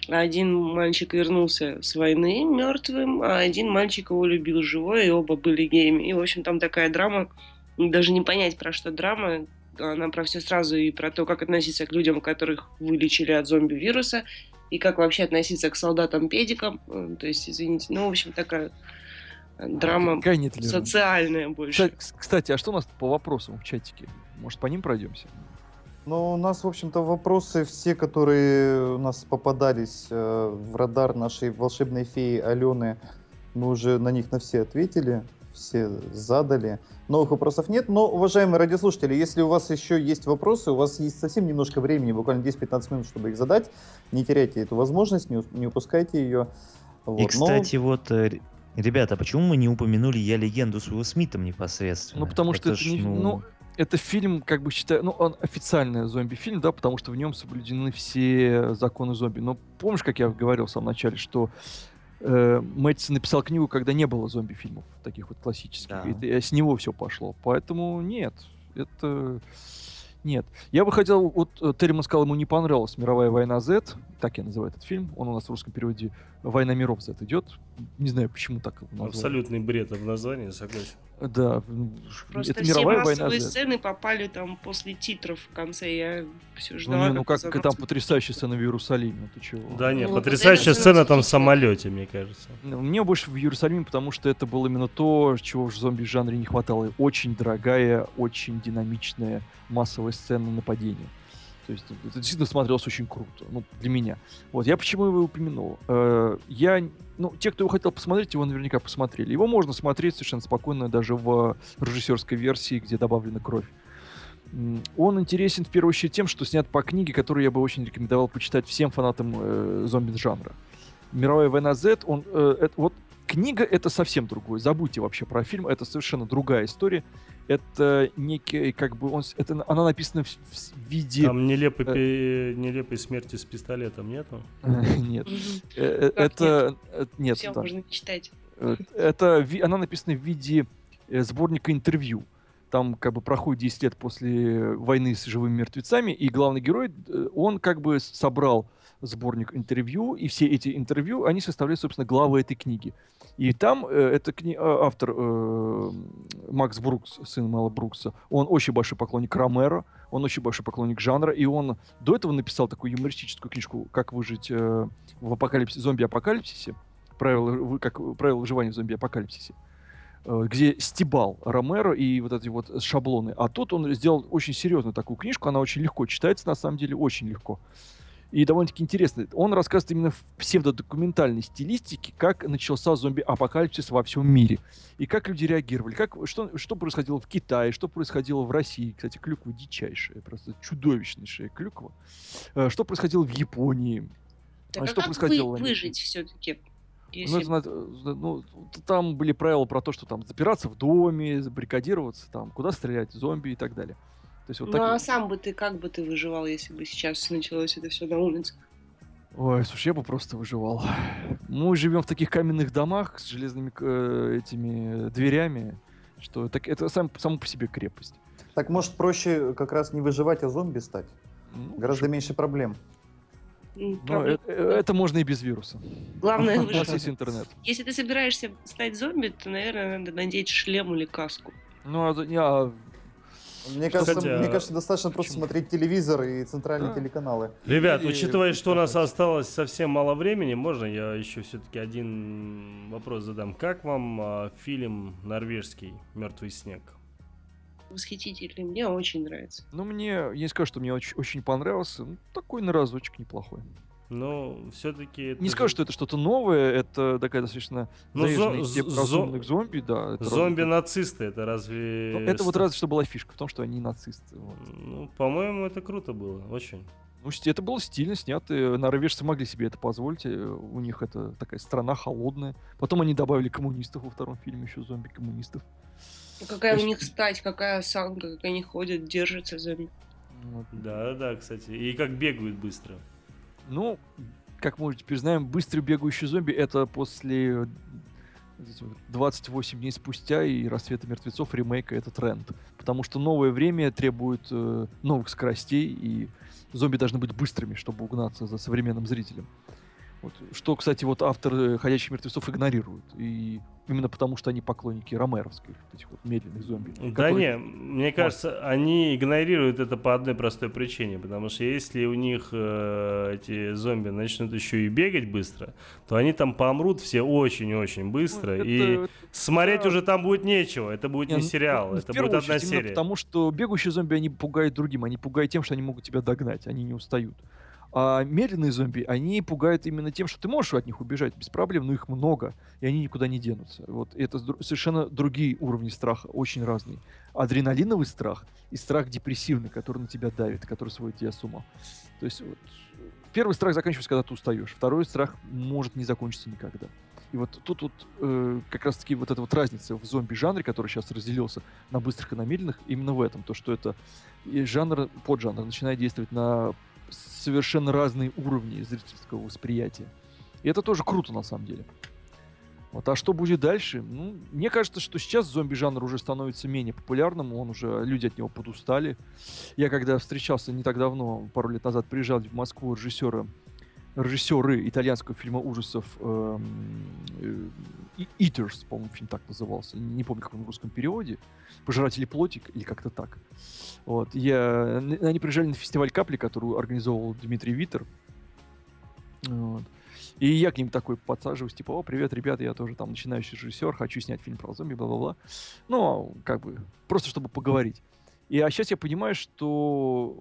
Один мальчик вернулся с войны мертвым, а один мальчик его любил живой, и оба были геями. И, в общем, там такая драма, даже не понять, про что драма, она про все сразу и про то, как относиться к людям, которых вылечили от зомби-вируса, и как вообще относиться к солдатам-педикам. Э, то есть, извините, ну, в общем, такая э, драма социальная больше. Кстати, а что у нас по вопросам в чатике? Может, по ним пройдемся? Ну, у нас, в общем-то, вопросы все, которые у нас попадались э, в радар нашей волшебной феи Алены, мы уже на них на все ответили все задали. Новых вопросов нет, но, уважаемые радиослушатели, если у вас еще есть вопросы, у вас есть совсем немножко времени, буквально 10-15 минут, чтобы их задать, не теряйте эту возможность, не, не упускайте ее. Вот. И, кстати, но... вот э, Ребята, а почему мы не упомянули «Я легенду» с Уилл Смитом непосредственно? Ну, потому что это, это ж, не... Ну... ну, это фильм, как бы считаю, ну, он официальный зомби-фильм, да, потому что в нем соблюдены все законы зомби. Но помнишь, как я говорил в самом начале, что э, Мэтьсон написал книгу, когда не было зомби-фильмов, таких вот классических. Да. И, и с него все пошло. Поэтому нет, это Нет. Я бы хотел, вот э, Терриман сказал, ему не понравилась «Мировая война Z», так я называю этот фильм, он у нас в русском переводе «Война миров Z» идет. Не знаю, почему так назвали. Абсолютный бред в названии, согласен. Да. Просто это все мировая война. сцены попали там после титров в конце. Я все ждала. Ну, не, ну как, как там потрясающая сцена в Иерусалиме. Ты чего? Да нет, ну, потрясающая сцена там в самолете, мне кажется. Ну, мне больше в Иерусалиме, потому что это было именно то, чего в зомби-жанре не хватало. Очень дорогая, очень динамичная массовая сцена нападения. То есть это действительно смотрелось очень круто, ну, для меня. Вот, я почему его упомянул? Э, я, ну, те, кто его хотел посмотреть, его наверняка посмотрели. Его можно смотреть совершенно спокойно даже в режиссерской версии, где добавлена кровь. Он интересен в первую очередь тем, что снят по книге, которую я бы очень рекомендовал почитать всем фанатам э, зомби-жанра. «Мировая война Z», он, э, это, вот книга — это совсем другое. Забудьте вообще про фильм, это совершенно другая история это некий, как бы, он, это, она написана в, в виде... Там нелепой, э... нелепой смерти с пистолетом нету? Нет. Э, э, это... Нет. Все можно читать. Э, это, она написана в виде сборника интервью. Там как бы проходит 10 лет после войны с живыми мертвецами, и главный герой, он как бы собрал сборник интервью, и все эти интервью, они составляют, собственно, главы этой книги. И там э, это кни... А, автор э, Макс Брукс, сын Мэла Брукса, он очень большой поклонник Ромеро, он очень большой поклонник жанра, и он до этого написал такую юмористическую книжку «Как выжить э, в апокалипсисе, зомби-апокалипсисе», правила, как, правила выживания в зомби-апокалипсисе э, где стебал Ромеро и вот эти вот шаблоны. А тут он сделал очень серьезную такую книжку, она очень легко читается, на самом деле, очень легко. И довольно-таки интересно. Он рассказывает именно в псевдодокументальной стилистике, как начался зомби-апокалипсис во всем мире. И как люди реагировали. Как, что, что происходило в Китае, что происходило в России. Кстати, клюква дичайшая, просто чудовищнейшая клюква. Э, что происходило в Японии. Так, а что как происходило вы, выжить все-таки? Если... Ну, это, ну, там были правила про то, что там запираться в доме, забаррикадироваться, там, куда стрелять, зомби и так далее. То есть, вот ну так... а сам бы ты как бы ты выживал, если бы сейчас началось это все на улице? Ой, слушай, я бы просто выживал. Мы живем в таких каменных домах с железными э, этими дверями, что так, это сам, само по себе крепость. Так может проще как раз не выживать, а зомби стать? Ну, Гораздо меньше проблем. Но ну, это, э, это можно и без вируса. Главное, у вас есть интернет. Если ты собираешься стать зомби, то, наверное, надо надеть шлем или каску. Ну, а, а мне кажется, Кстати, мне а кажется, достаточно почему? просто смотреть телевизор и центральные а? телеканалы. Ребят, и... учитывая, что у нас осталось совсем мало времени, можно я еще все-таки один вопрос задам? Как вам а, фильм норвежский "Мертвый снег"? Восхитительный, мне очень нравится. Ну, мне, я не скажу, что мне очень, очень понравился. Ну, такой на разочек неплохой. Но все-таки... Не скажу, что это что-то новое, это такая достаточно ну, зо- зо- зомби, да. Зомби-нацисты, это разве... Ну, это вот разве что была фишка в том, что они нацисты. Вот. Ну, по-моему, это круто было, очень. Ну, это было стильно снято. Норвежцы могли себе это позволить. Э, у них это такая страна холодная. Потом они добавили коммунистов во втором фильме, еще зомби-коммунистов. Ну, какая есть... у них стать, какая осанка, как они ходят, держатся зомби. Вот. Да, да, кстати. И как бегают быстро. Ну, как мы теперь знаем, быстрый бегающий зомби это после 28 дней спустя и рассвета мертвецов ремейка это тренд. Потому что новое время требует э, новых скоростей, и зомби должны быть быстрыми, чтобы угнаться за современным зрителем. Вот. Что, кстати, вот автор э, «Ходячих мертвецов» игнорирует. И именно потому, что они поклонники ромеровских, вот этих вот медленных зомби. Да которые... не, мне кажется, они игнорируют это по одной простой причине. Потому что если у них э, эти зомби начнут еще и бегать быстро, то они там помрут все очень-очень быстро. Ну, это, и смотреть да. уже там будет нечего. Это будет не, не ну, сериал, ну, это будет одна серия. Потому что бегущие зомби, они пугают другим. Они пугают тем, что они могут тебя догнать. Они не устают. А медленные зомби, они пугают именно тем, что ты можешь от них убежать без проблем, но их много, и они никуда не денутся. Вот и это совершенно другие уровни страха, очень разные. Адреналиновый страх и страх депрессивный, который на тебя давит, который сводит тебя с ума. То есть вот, первый страх заканчивается, когда ты устаешь, второй страх может не закончиться никогда. И вот тут вот э, как раз-таки вот эта вот разница в зомби-жанре, который сейчас разделился на быстрых и на медленных, именно в этом. То, что это жанр, поджанр начинает действовать на совершенно разные уровни зрительского восприятия. И это тоже круто, на самом деле. Вот, а что будет дальше? Ну, мне кажется, что сейчас зомби-жанр уже становится менее популярным, он уже, люди от него подустали. Я когда встречался не так давно, пару лет назад, приезжал в Москву режиссера режиссеры итальянского фильма ужасов эм, э, Eaters, по-моему, фильм так назывался. Не помню, как он в русском переводе. Пожиратели плотик или как-то так. Вот. Я... Они приезжали на фестиваль Капли, который организовывал Дмитрий Витер. Вот. И я к ним такой подсаживаюсь, типа, о, привет, ребята, я тоже там начинающий режиссер, хочу снять фильм про зомби, бла-бла-бла. Ну, как бы, просто чтобы поговорить. И а сейчас я понимаю, что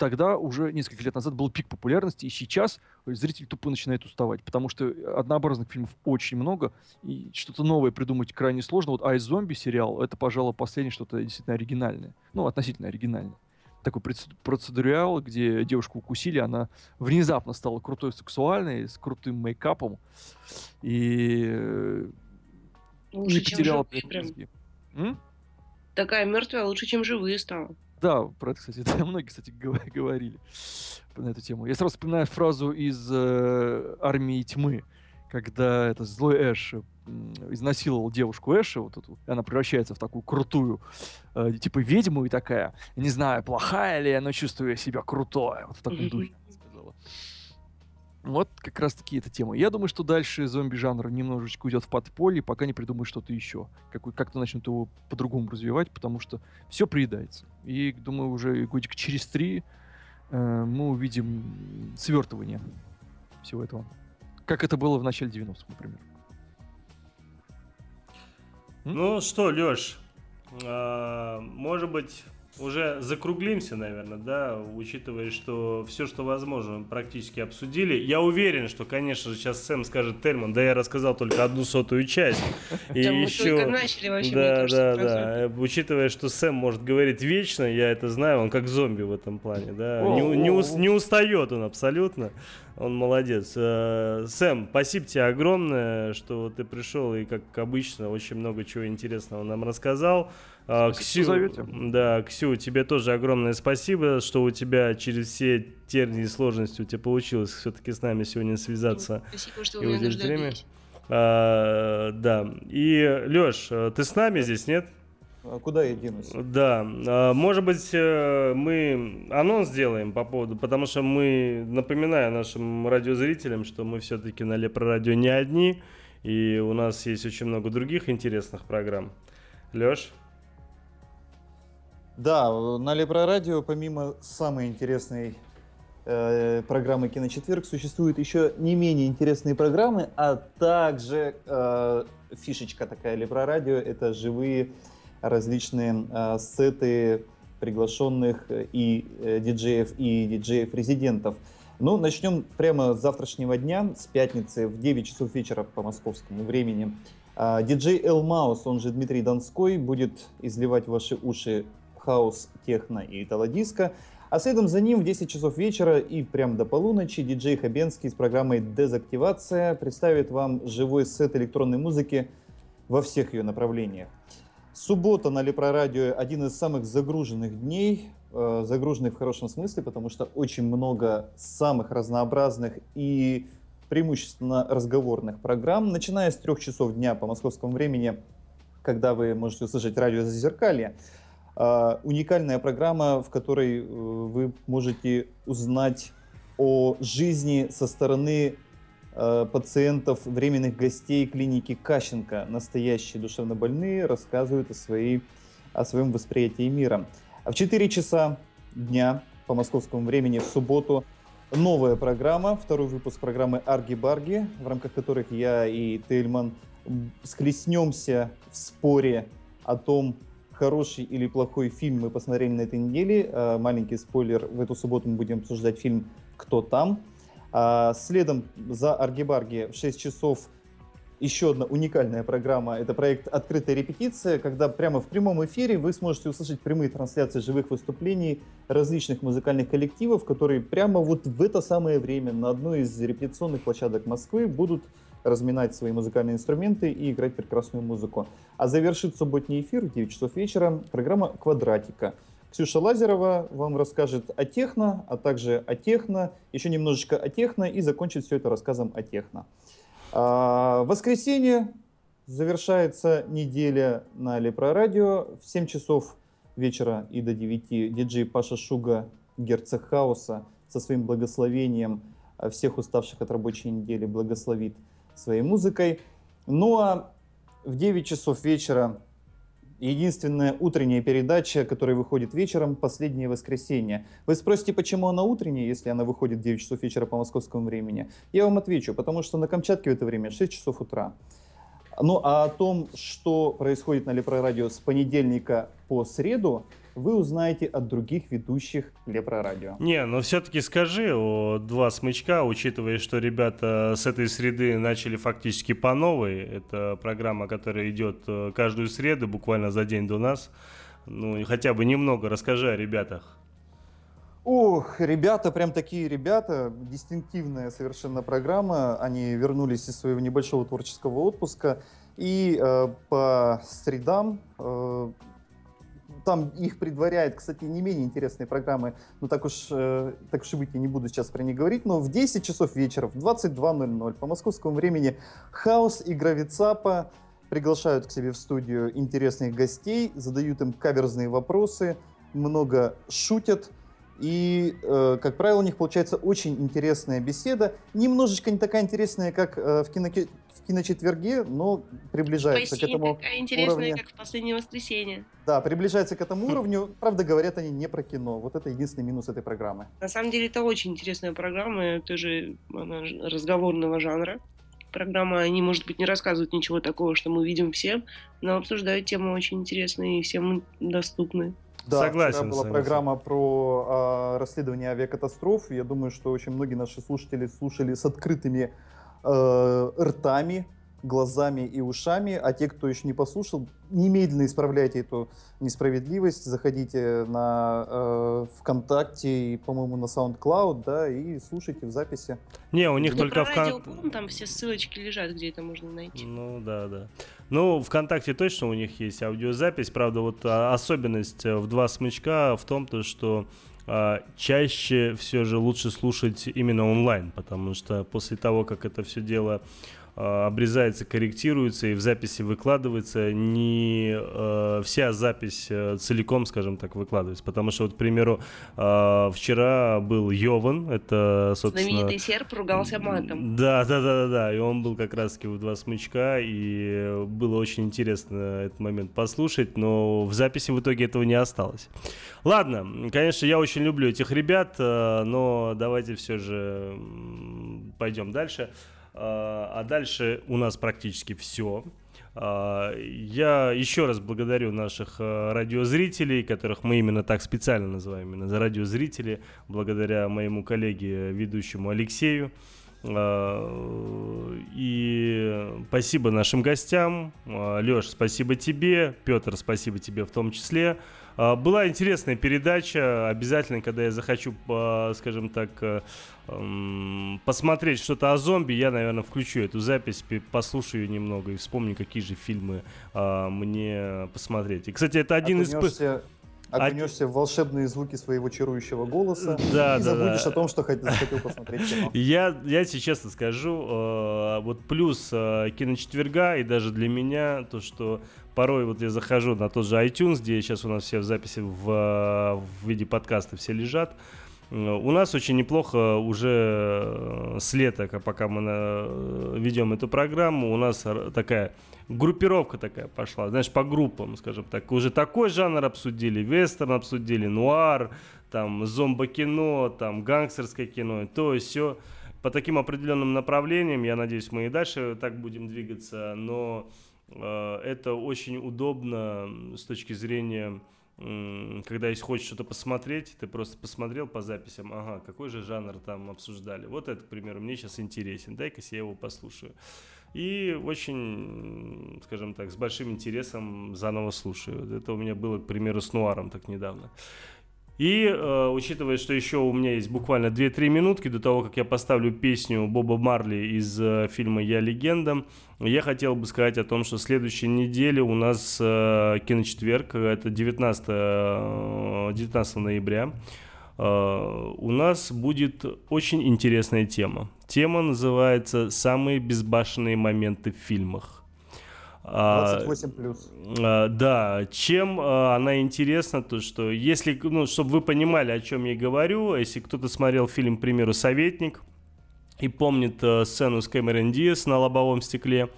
тогда уже несколько лет назад был пик популярности, и сейчас зритель тупо начинает уставать, потому что однообразных фильмов очень много, и что-то новое придумать крайне сложно. Вот «Айс зомби» сериал — это, пожалуй, последнее что-то действительно оригинальное. Ну, относительно оригинальное. Такой процедуриал, где девушку укусили, она внезапно стала крутой сексуальной, с крутым мейкапом, и э, лучше, не потеряла прям. Такая мертвая лучше, чем живые стала. Да, про это, кстати, да, многие, кстати, говорили на эту тему. Я сразу вспоминаю фразу из э, «Армии тьмы», когда это злой Эш изнасиловал девушку Эша, вот эту, и она превращается в такую крутую, э, типа ведьму и такая, не знаю, плохая ли, но чувствую себя крутой, вот в таком духе. Вот как раз таки эта тема. Я думаю, что дальше зомби-жанр немножечко уйдет в подполье, пока не придумают что-то еще. Как, как-то начнут его по-другому развивать, потому что все приедается. И думаю, уже годик через три э, мы увидим свертывание всего этого. Как это было в начале 90-х, например. Ну что, Леш, э, а, может быть, уже закруглимся, наверное, да, учитывая, что все, что возможно, практически обсудили. Я уверен, что, конечно же, сейчас Сэм скажет Тельман, да я рассказал только одну сотую часть. И еще... начали вообще, Да, да, да. Учитывая, что Сэм может говорить вечно, я это знаю, он как зомби в этом плане, да. Не, не, не устает он абсолютно. Он молодец. Э, Сэм, спасибо тебе огромное, что ты пришел и, как обычно, очень много чего интересного нам рассказал. А, Ксю, да, Ксю, тебе тоже огромное спасибо, что у тебя через все тернии и сложности у тебя получилось все-таки с нами сегодня связаться. Спасибо, что вы меня время. А, да. И, Леш, ты с нами здесь, нет? А куда я денусь? Да, а, может быть, э, мы анонс сделаем по поводу, потому что мы, напоминаю нашим радиозрителям, что мы все-таки на Лепро Радио не одни, и у нас есть очень много других интересных программ. Леш? Да, на Лепро Радио, помимо самой интересной э, программы «Киночетверг», существуют еще не менее интересные программы, а также э, фишечка такая Лепро Радио – это живые различные э, сеты приглашенных и э, диджеев, и диджеев-резидентов. Ну, начнем прямо с завтрашнего дня, с пятницы в 9 часов вечера по московскому времени. Э, диджей Эл Маус, он же Дмитрий Донской, будет изливать ваши уши хаус, техно и итало-диско. А следом за ним в 10 часов вечера и прям до полуночи диджей Хабенский с программой «Дезактивация» представит вам живой сет электронной музыки во всех ее направлениях. Суббота на Лепрорадио один из самых загруженных дней, э, загруженных в хорошем смысле, потому что очень много самых разнообразных и преимущественно разговорных программ, начиная с трех часов дня по московскому времени, когда вы можете услышать радио «Зазеркалье», э, уникальная программа, в которой э, вы можете узнать о жизни со стороны Э, пациентов, временных гостей клиники Кащенко, настоящие душевнобольные, рассказывают о, своей, о своем восприятии мира. А в 4 часа дня по московскому времени в субботу новая программа, второй выпуск программы «Арги-барги», в рамках которых я и Тельман схлестнемся в споре о том, хороший или плохой фильм мы посмотрели на этой неделе. Э, маленький спойлер, в эту субботу мы будем обсуждать фильм «Кто там?». А следом за Аргибарги в 6 часов еще одна уникальная программа. Это проект «Открытая репетиция», когда прямо в прямом эфире вы сможете услышать прямые трансляции живых выступлений различных музыкальных коллективов, которые прямо вот в это самое время на одной из репетиционных площадок Москвы будут разминать свои музыкальные инструменты и играть прекрасную музыку. А завершит субботний эфир в 9 часов вечера программа «Квадратика», Ксюша Лазерова вам расскажет о техно, а также о техно, еще немножечко о техно и закончит все это рассказом о техно. А, воскресенье завершается неделя на Лепрорадио. В 7 часов вечера и до 9 диджей Паша Шуга, герцог хаоса, со своим благословением всех уставших от рабочей недели благословит своей музыкой. Ну а в 9 часов вечера единственная утренняя передача, которая выходит вечером, «Последнее воскресенье». Вы спросите, почему она утренняя, если она выходит в 9 часов вечера по московскому времени? Я вам отвечу, потому что на Камчатке в это время 6 часов утра. Ну а о том, что происходит на Лепрорадио с понедельника по среду, вы узнаете от других ведущих Лепрорадио. Не, но все-таки скажи о два смычка, учитывая, что ребята с этой среды начали фактически по новой. Это программа, которая идет э, каждую среду, буквально за день до нас. Ну, хотя бы немного расскажи о ребятах. Ох, ребята, прям такие ребята, дистинктивная совершенно программа. Они вернулись из своего небольшого творческого отпуска. И э, по средам э, там их предваряет, кстати, не менее интересные программы, ну так уж, э, так уж и быть, я не буду сейчас про них говорить, но в 10 часов вечера, в 22.00 по московскому времени Хаос и Гравицапа приглашают к себе в студию интересных гостей, задают им каверзные вопросы, много шутят, и, э, как правило, у них получается очень интересная беседа. Немножечко не такая интересная, как э, в, кино, в киночетверге, но приближается Почти к этому такая интересная, уровню. как в последнее воскресенье. Да, приближается к этому уровню. Правда, говорят они не про кино. Вот это единственный минус этой программы. На самом деле, это очень интересная программа. Тоже она разговорного жанра программа, они, может быть, не рассказывают ничего такого, что мы видим все, но обсуждают темы очень интересные и всем доступные. Да, согласен. Вчера была согласен. программа про а, расследование авиакатастроф. Я думаю, что очень многие наши слушатели слушали с открытыми э, ртами, глазами и ушами, а те, кто еще не послушал, немедленно исправляйте эту несправедливость, заходите на э, ВКонтакте и, по-моему, на SoundCloud, да, и слушайте в записи. Не, у них да только ВКонтакте. Там все ссылочки лежат, где это можно найти. Ну, да, да. Ну, ВКонтакте точно у них есть аудиозапись, правда, вот а, особенность э, в два смычка в том, то, что а, чаще все же лучше слушать именно онлайн, потому что после того, как это все дело обрезается, корректируется и в записи выкладывается. Не э, вся запись э, целиком, скажем так, выкладывается. Потому что, вот, к примеру, э, вчера был Йован, это, собственно... Знаменитый серп ругался матом. Да, да, да, да, да. И он был как раз-таки в два смычка, и было очень интересно этот момент послушать, но в записи в итоге этого не осталось. Ладно, конечно, я очень люблю этих ребят, э, но давайте все же пойдем дальше. А, а дальше у нас практически все. А, я еще раз благодарю наших а, радиозрителей, которых мы именно так специально называем, именно за радиозрители, благодаря моему коллеге, ведущему Алексею. И спасибо нашим гостям. Леш, спасибо тебе. Петр, спасибо тебе в том числе. А, была интересная передача. Обязательно, когда я захочу, скажем так, э, посмотреть что-то о зомби, я, наверное, включу эту запись, послушаю немного и вспомню, какие же фильмы а, мне посмотреть. И, кстати, это один из окунешься а... в волшебные звуки своего чарующего голоса да, и да, забудешь да. о том, что хотел посмотреть кино. Я, я тебе честно скажу, э, вот плюс э, киночетверга и даже для меня то, что порой вот я захожу на тот же iTunes, где сейчас у нас все в записи в, в виде подкаста все лежат, у нас очень неплохо уже э, с лета, пока мы на, ведем эту программу, у нас такая группировка такая пошла, знаешь, по группам, скажем так. Уже такой жанр обсудили, вестерн обсудили, нуар, там, зомбо-кино, там, гангстерское кино, то и все. По таким определенным направлениям, я надеюсь, мы и дальше так будем двигаться, но э, это очень удобно с точки зрения когда если хочешь что-то посмотреть, ты просто посмотрел по записям, ага, какой же жанр там обсуждали. Вот это, к примеру, мне сейчас интересен, дай-ка я его послушаю. И очень, скажем так, с большим интересом заново слушаю. Это у меня было, к примеру, с Нуаром так недавно. И э, учитывая, что еще у меня есть буквально 2-3 минутки до того, как я поставлю песню Боба Марли из э, фильма «Я легенда», я хотел бы сказать о том, что следующей неделе у нас э, киночетверг, это 19, э, 19 ноября. У нас будет очень интересная тема. Тема называется «Самые безбашенные моменты в фильмах». 28 плюс. А, да, чем а, она интересна, то что если, ну, чтобы вы понимали, о чем я говорю, если кто-то смотрел фильм, к примеру, «Советник» и помнит а, сцену с Кэмерон Диас на лобовом стекле,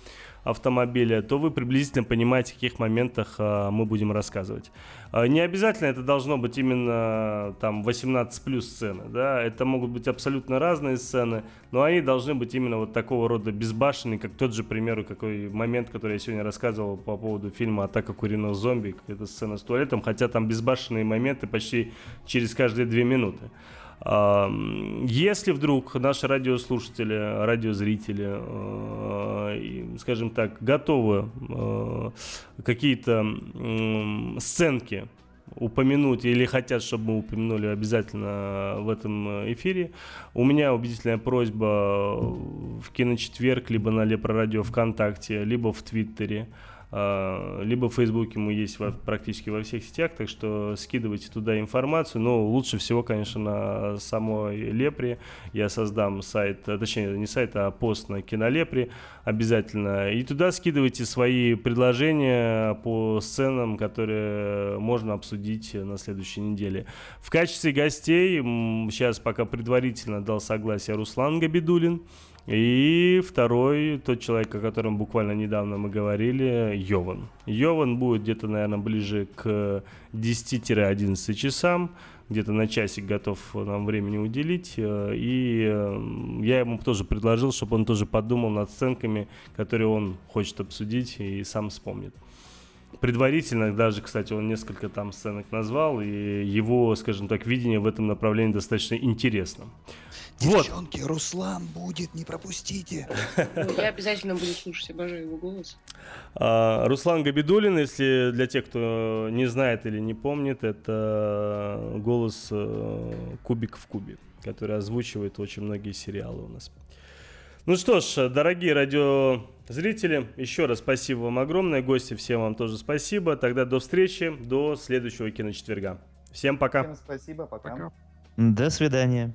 автомобиля, то вы приблизительно понимаете, о каких моментах а, мы будем рассказывать. А, не обязательно это должно быть именно там 18 плюс сцены, да, это могут быть абсолютно разные сцены, но они должны быть именно вот такого рода безбашенные, как тот же, к примеру, какой момент, который я сегодня рассказывал по поводу фильма «Атака куриных зомби», это сцена с туалетом, хотя там безбашенные моменты почти через каждые две минуты. Если вдруг наши радиослушатели, радиозрители, э, скажем так, готовы э, какие-то сценки упомянуть или хотят, чтобы мы упомянули обязательно в этом эфире, у меня убедительная просьба в киночетверг, либо на Лепро Радио ВКонтакте, либо в Твиттере либо в Фейсбуке мы есть во, практически во всех сетях, так что скидывайте туда информацию. Но лучше всего, конечно, на самой Лепре. Я создам сайт, а, точнее, не сайт, а пост на Кинолепре обязательно. И туда скидывайте свои предложения по сценам, которые можно обсудить на следующей неделе. В качестве гостей сейчас пока предварительно дал согласие Руслан Габидулин. И второй, тот человек, о котором буквально недавно мы говорили, Йован. Йован будет где-то, наверное, ближе к 10-11 часам, где-то на часик готов нам времени уделить. И э, я ему тоже предложил, чтобы он тоже подумал над сценками, которые он хочет обсудить и сам вспомнит. Предварительно даже, кстати, он несколько там сценок назвал, и его, скажем так, видение в этом направлении достаточно интересно. Девчонки, вот. Руслан будет, не пропустите. Ну, я обязательно буду слушать, обожаю его голос. А, Руслан Габидулин, если для тех, кто не знает или не помнит, это голос э, Кубик в Кубе, который озвучивает очень многие сериалы у нас. Ну что ж, дорогие радиозрители, еще раз спасибо вам огромное. Гости, всем вам тоже спасибо. Тогда до встречи, до следующего киночетверга. Всем пока. Всем спасибо, пока. пока. До свидания.